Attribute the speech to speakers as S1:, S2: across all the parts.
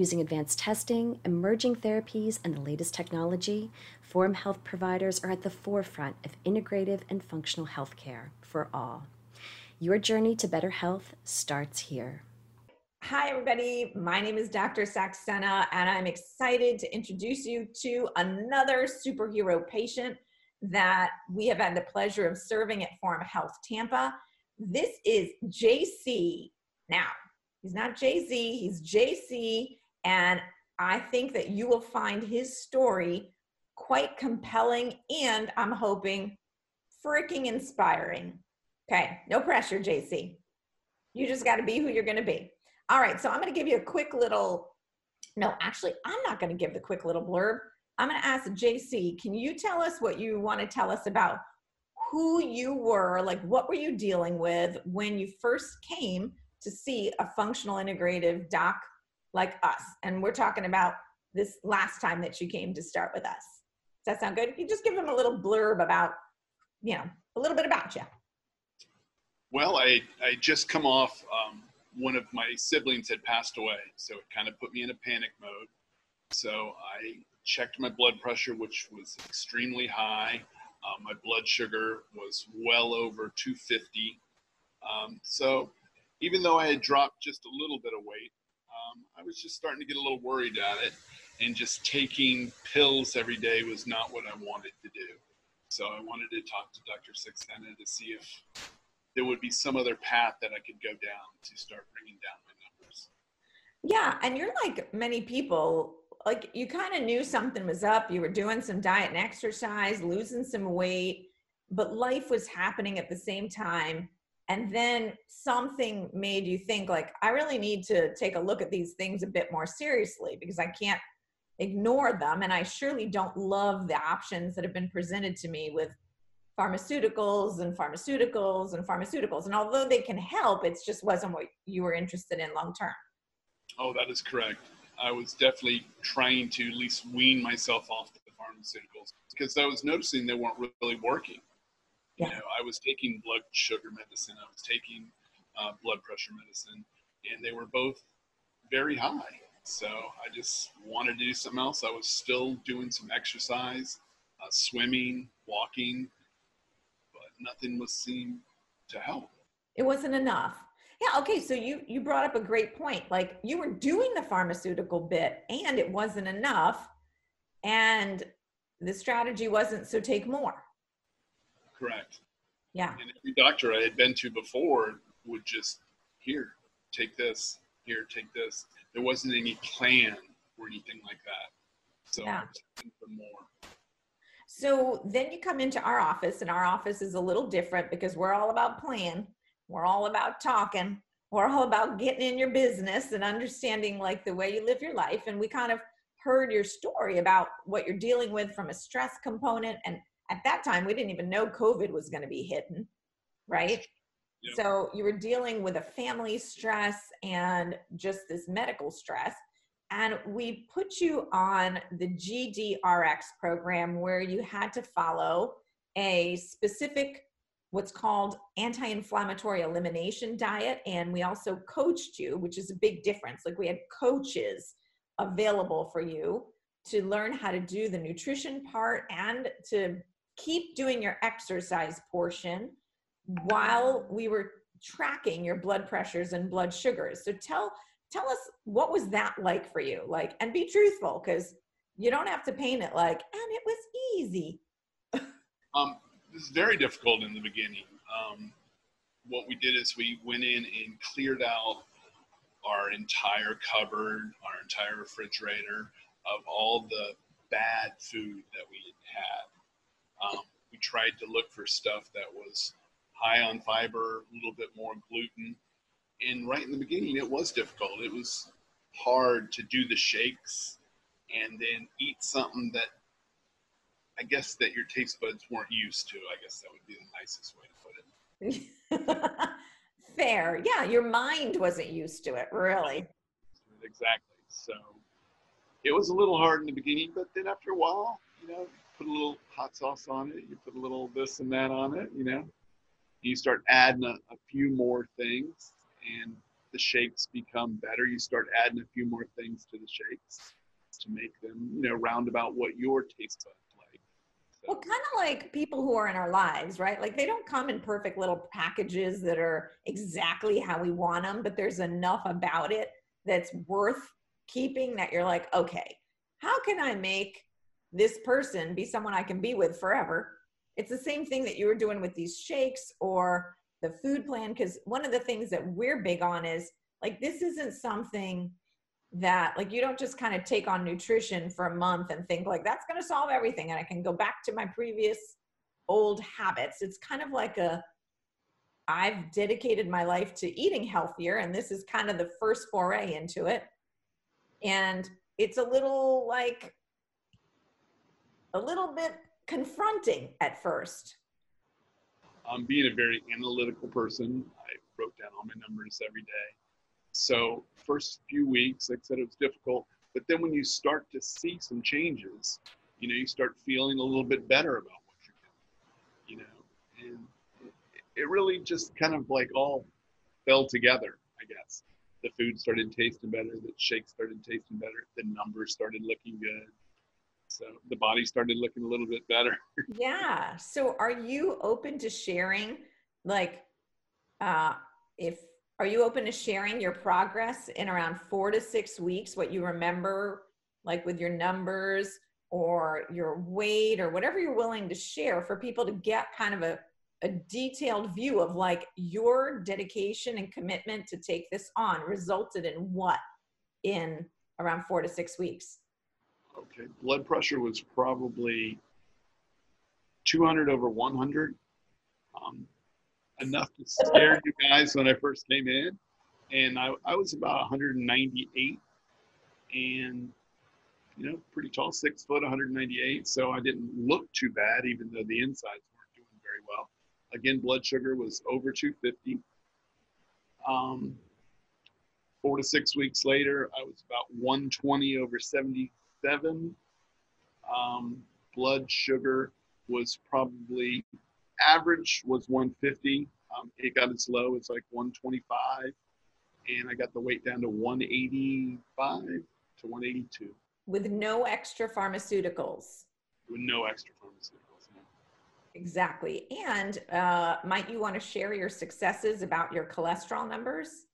S1: Using advanced testing, emerging therapies, and the latest technology, Forum Health providers are at the forefront of integrative and functional healthcare for all. Your journey to better health starts here.
S2: Hi, everybody. My name is Dr. Saxena, and I'm excited to introduce you to another superhero patient that we have had the pleasure of serving at Forum Health Tampa. This is JC. Now, he's not Jay Z, he's JC. And I think that you will find his story quite compelling and I'm hoping freaking inspiring. Okay, no pressure, JC. You just got to be who you're going to be. All right, so I'm going to give you a quick little. No, actually, I'm not going to give the quick little blurb. I'm going to ask JC, can you tell us what you want to tell us about who you were? Like, what were you dealing with when you first came to see a functional integrative doc like us. And we're talking about this last time that you came to start with us. Does that sound good? You just give them a little blurb about, you know, a little bit about you.
S3: Well, I, I just come off, um, one of my siblings had passed away. So it kind of put me in a panic mode. So I checked my blood pressure, which was extremely high. Um, my blood sugar was well over 250. Um, so even though I had dropped just a little bit of weight, um, I was just starting to get a little worried at it, and just taking pills every day was not what I wanted to do. So I wanted to talk to Dr. Saxena to see if there would be some other path that I could go down to start bringing down my numbers.
S2: Yeah, and you're like many people, like you kind of knew something was up. You were doing some diet and exercise, losing some weight, but life was happening at the same time and then something made you think like i really need to take a look at these things a bit more seriously because i can't ignore them and i surely don't love the options that have been presented to me with pharmaceuticals and pharmaceuticals and pharmaceuticals. And although they can help it just wasn't what you were interested in long term.
S3: Oh that is correct. I was definitely trying to at least wean myself off the pharmaceuticals because i was noticing they weren't really working yeah. You know, I was taking blood sugar medicine, I was taking uh, blood pressure medicine, and they were both very high. So I just wanted to do something else. I was still doing some exercise, uh, swimming, walking, but nothing was seen to help.
S2: It wasn't enough. Yeah. Okay. So you you brought up a great point. Like you were doing the pharmaceutical bit, and it wasn't enough, and the strategy wasn't so take more.
S3: Correct.
S2: Yeah.
S3: And every doctor I had been to before would just here, take this, here, take this. There wasn't any plan or anything like that. So yeah. for more.
S2: So then you come into our office, and our office is a little different because we're all about plan. We're all about talking. We're all about getting in your business and understanding like the way you live your life. And we kind of heard your story about what you're dealing with from a stress component and at that time we didn't even know covid was going to be hidden right? Yep. so you were dealing with a family stress and just this medical stress. And we put you on the gdrx program where you had to follow a specific what's called anti-inflammatory elimination diet. And we also coached you which is a big difference. Like we had coaches available for you to learn how to do the nutrition part and to keep doing your exercise portion while we were tracking your blood pressures and blood sugars. So tell tell us what was that like for you? Like and be truthful cuz you don't have to paint it like and it was easy.
S3: um this is very difficult in the beginning. Um what we did is we went in and cleared out our entire cupboard, our entire refrigerator of all the bad food that we had had. Um, we tried to look for stuff that was high on fiber, a little bit more gluten. And right in the beginning, it was difficult. It was hard to do the shakes and then eat something that I guess that your taste buds weren't used to. I guess that would be the nicest way to
S2: put it. Fair. Yeah, your mind wasn't used to it, really.
S3: Exactly. So it was a little hard in the beginning, but then after a while, you know, put a little hot sauce on it, you put a little this and that on it, you know, you start adding a, a few more things and the shakes become better. You start adding a few more things to the shakes to make them, you know, round about what your taste buds like.
S2: Well, kind of like people who are in our lives, right? Like they don't come in perfect little packages that are exactly how we want them, but there's enough about it that's worth keeping that you're like, okay, how can I make this person be someone I can be with forever? It's the same thing that you were doing with these shakes or the food plan. Because one of the things that we're big on is like, this isn't something that like you don't just kind of take on nutrition for a month and think like that's going to solve everything and I can go back to my previous old habits. It's kind of like a I've dedicated my life to eating healthier and this is kind of the first foray into it. And it's a little like a little bit confronting at first.
S3: Um, being a very analytical person, I wrote down all my numbers every day. So first few weeks, like I said, it was difficult. But then when you start to see some changes, you know, you start feeling a little bit better about what you're doing, you know, and it really just kind of like all fell together, I guess. The food started tasting better, the shakes started tasting better, the numbers started looking good. So the body started looking a little bit better.
S2: yeah. So are you open to sharing like uh if are you open to sharing your progress in around four to six weeks, what you remember, like with your numbers or your weight or whatever you're willing to share for people to get kind of a, a detailed view of like your dedication and commitment to take this on resulted in what in around four to six weeks?
S3: Okay. Blood pressure was probably 200 over 100. Um, enough to scare you guys when I first came in. And I, I was about 198 and, you know, pretty tall, six foot, 198. So I didn't look too bad, even though the insides weren't doing very well. Again, blood sugar was over 250. Um, four to six weeks later, I was about 120 over 77. Um, blood sugar was probably average was 150. Um, it got as low as like 125, and I got the weight down to 185 to 182.
S2: With no extra pharmaceuticals.
S3: With no extra pharmaceuticals. No.
S2: Exactly. And uh, might you want to share your successes about your cholesterol numbers?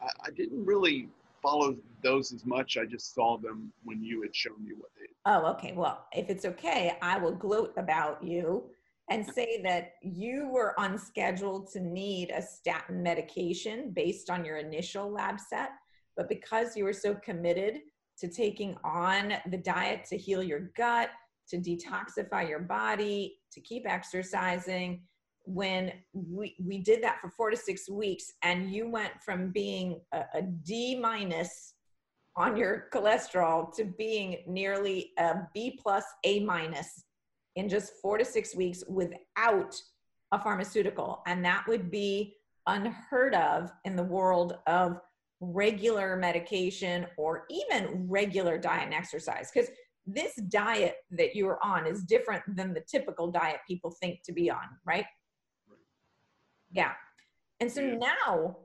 S3: I, I didn't really follow those as much. I just saw them when you had shown me what they.
S2: Oh, okay. Well, if it's okay, I will gloat about you and say that you were unscheduled to need a statin medication based on your initial lab set, but because you were so committed to taking on the diet to heal your gut, to detoxify your body, to keep exercising, when we, we did that for four to six weeks and you went from being a, a D minus on your cholesterol to being nearly a B plus A minus in just four to six weeks without a pharmaceutical. And that would be unheard of in the world of regular medication or even regular diet and exercise. Because this diet that you are on is different than the typical diet people think to be on, right? Yeah. And so now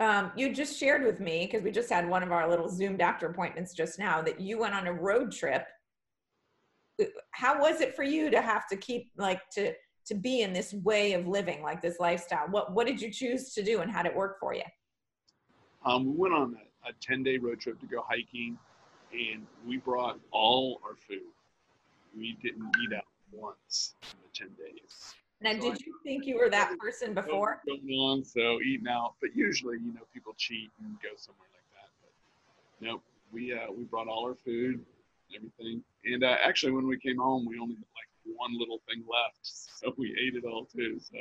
S2: um, you just shared with me, because we just had one of our little Zoom doctor appointments just now, that you went on a road trip. How was it for you to have to keep like to to be in this way of living like this lifestyle? What what did you choose to do and how did it work for you?
S3: Um, we went on a, a 10 day road trip to go hiking and we brought all our food. We didn't eat out once in the 10 days
S2: now so did I, you think you were that person before
S3: going on so eating out but usually you know people cheat and go somewhere like that but nope we uh, we brought all our food everything. And uh, actually, when we came home, we only had like one little thing left, so we ate it all too. So.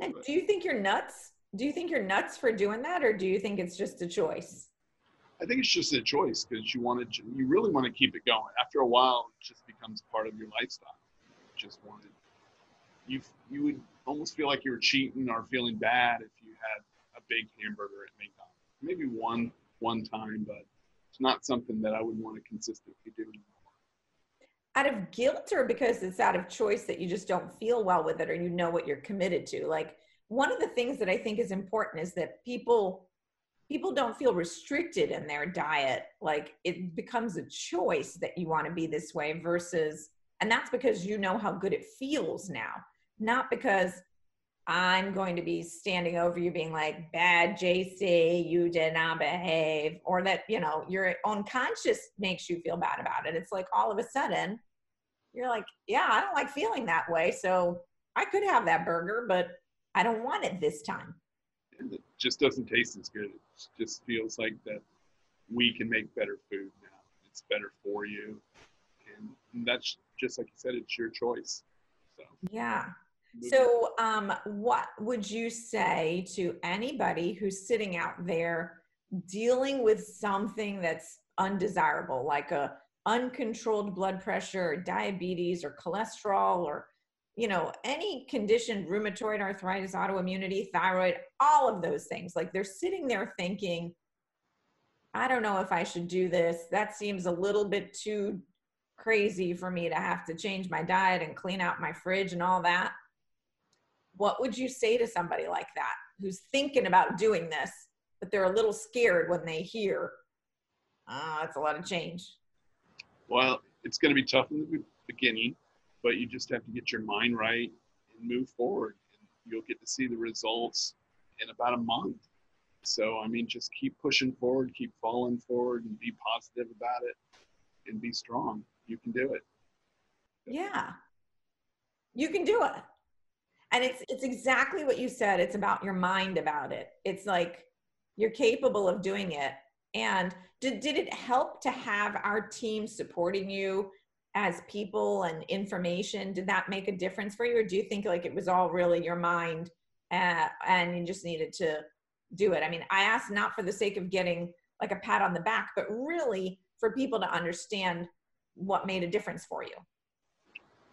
S2: And do you think you're nuts? Do you think you're nuts for doing that, or do you think it's just a choice?
S3: I think it's just a choice because you want to, you really want to keep it going. After a while, it just becomes part of your lifestyle. You just wanted, you you would almost feel like you were cheating or feeling bad if you had a big hamburger at McDonald's. Maybe one one time, but it's not something that I would want to consistently do anymore.
S2: Out of guilt or because it's out of choice that you just don't feel well with it or you know what you're committed to? Like one of the things that I think is important is that people people don't feel restricted in their diet like it becomes a choice that you want to be this way versus and that's because you know how good it feels now not because i'm going to be standing over you being like bad jc you did not behave or that you know your own conscious makes you feel bad about it it's like all of a sudden you're like yeah i don't like feeling that way so i could have that burger but i don't want it this time
S3: and it just doesn't taste as good. It just feels like that we can make better food now. It's better for you, and, and that's just like you said. It's your choice. So
S2: yeah. So, um, what would you say to anybody who's sitting out there dealing with something that's undesirable, like a uncontrolled blood pressure, diabetes, or cholesterol, or you know, any condition, rheumatoid arthritis, autoimmunity, thyroid, all of those things. Like they're sitting there thinking, I don't know if I should do this. That seems a little bit too crazy for me to have to change my diet and clean out my fridge and all that. What would you say to somebody like that who's thinking about doing this, but they're a little scared when they hear, ah, oh, that's a lot of change?
S3: Well, it's going to be tough in the beginning but you just have to get your mind right and move forward. And you'll get to see the results in about a month. So, I mean, just keep pushing forward, keep falling forward, and be positive about it and be strong. You can do it.
S2: Yeah. You can do it. And it's it's exactly what you said. It's about your mind about it. It's like you're capable of doing it. And did, did it help to have our team supporting you as people and information did that make a difference for you or do you think like it was all really your mind uh, and you just needed to do it i mean i asked not for the sake of getting like a pat on the back but really for people to understand what made a difference for you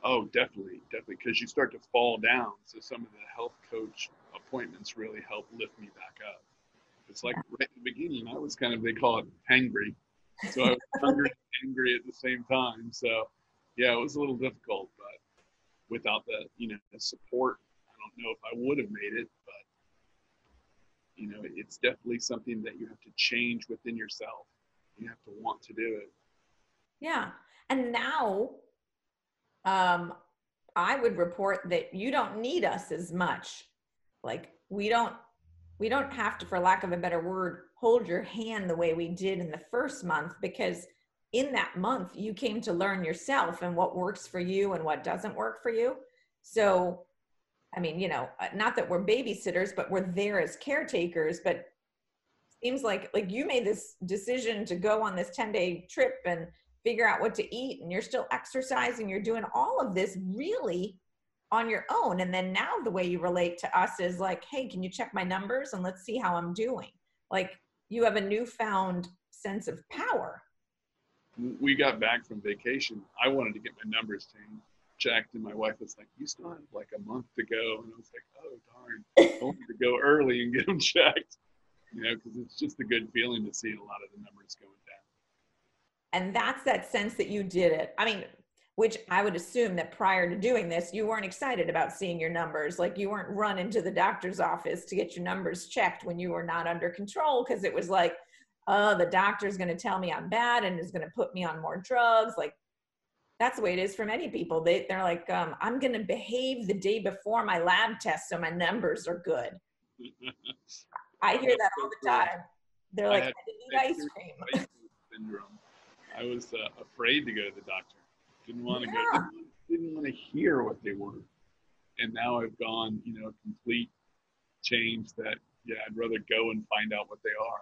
S3: oh definitely definitely because you start to fall down so some of the health coach appointments really help lift me back up it's like right in the beginning i was kind of they call it hangry so I was hungry and angry at the same time. So yeah, it was a little difficult, but without the you know the support, I don't know if I would have made it. But you know, it's definitely something that you have to change within yourself. You have to want to do it.
S2: Yeah, and now, um, I would report that you don't need us as much. Like we don't we don't have to, for lack of a better word, hold your hand the way we did in the first month because in that month you came to learn yourself and what works for you and what doesn't work for you so i mean you know uh, not that we're babysitters but we're there as caretakers but seems like like you made this decision to go on this 10 day trip and figure out what to eat and you're still exercising you're doing all of this really on your own and then now the way you relate to us is like hey can you check my numbers and let's see how i'm doing like you have a newfound sense of power.
S3: We got back from vacation. I wanted to get my numbers changed checked, and my wife was like, "You still have like a month to go," and I was like, "Oh darn, I wanted to go early and get them checked." You know, because it's just a good feeling to see a lot of the numbers going.
S2: And that's that sense that you did it. I mean, which I would assume that prior to doing this, you weren't excited about seeing your numbers. Like you weren't running to the doctor's office to get your numbers checked when you were not under control because it was like, oh, the doctor's going to tell me I'm bad and is going to put me on more drugs. Like that's the way it is for many people. They, they're like, um, I'm going to behave the day before my lab test so my numbers are good. I hear that all the time. They're like, I, I eat ice cream.
S3: I was uh, afraid to go to the doctor didn't want to yeah. go, didn't want to hear what they were. And now I've gone, you know, complete change that, yeah, I'd rather go and find out what they are.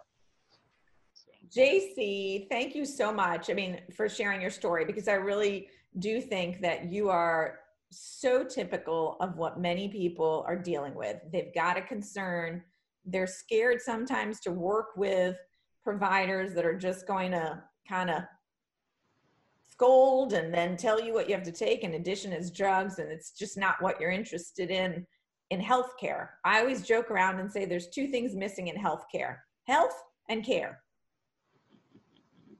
S2: So. JC, thank you so much. I mean, for sharing your story, because I really do think that you are so typical of what many people are dealing with. They've got a concern. They're scared sometimes to work with providers that are just going to kind of scold and then tell you what you have to take in addition as drugs and it's just not what you're interested in in healthcare. I always joke around and say there's two things missing in healthcare health and care.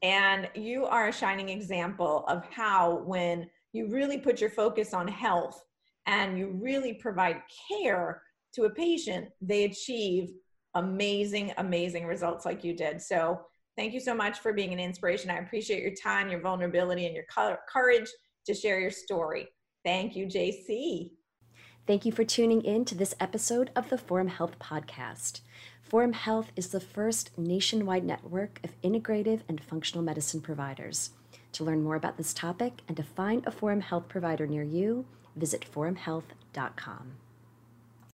S2: And you are a shining example of how, when you really put your focus on health and you really provide care to a patient, they achieve amazing, amazing results like you did. So, thank you so much for being an inspiration. I appreciate your time, your vulnerability, and your courage to share your story. Thank you, JC.
S1: Thank you for tuning in to this episode of the Forum Health Podcast. Forum Health is the first nationwide network of integrative and functional medicine providers. To learn more about this topic and to find a Forum Health provider near you, visit forumhealth.com.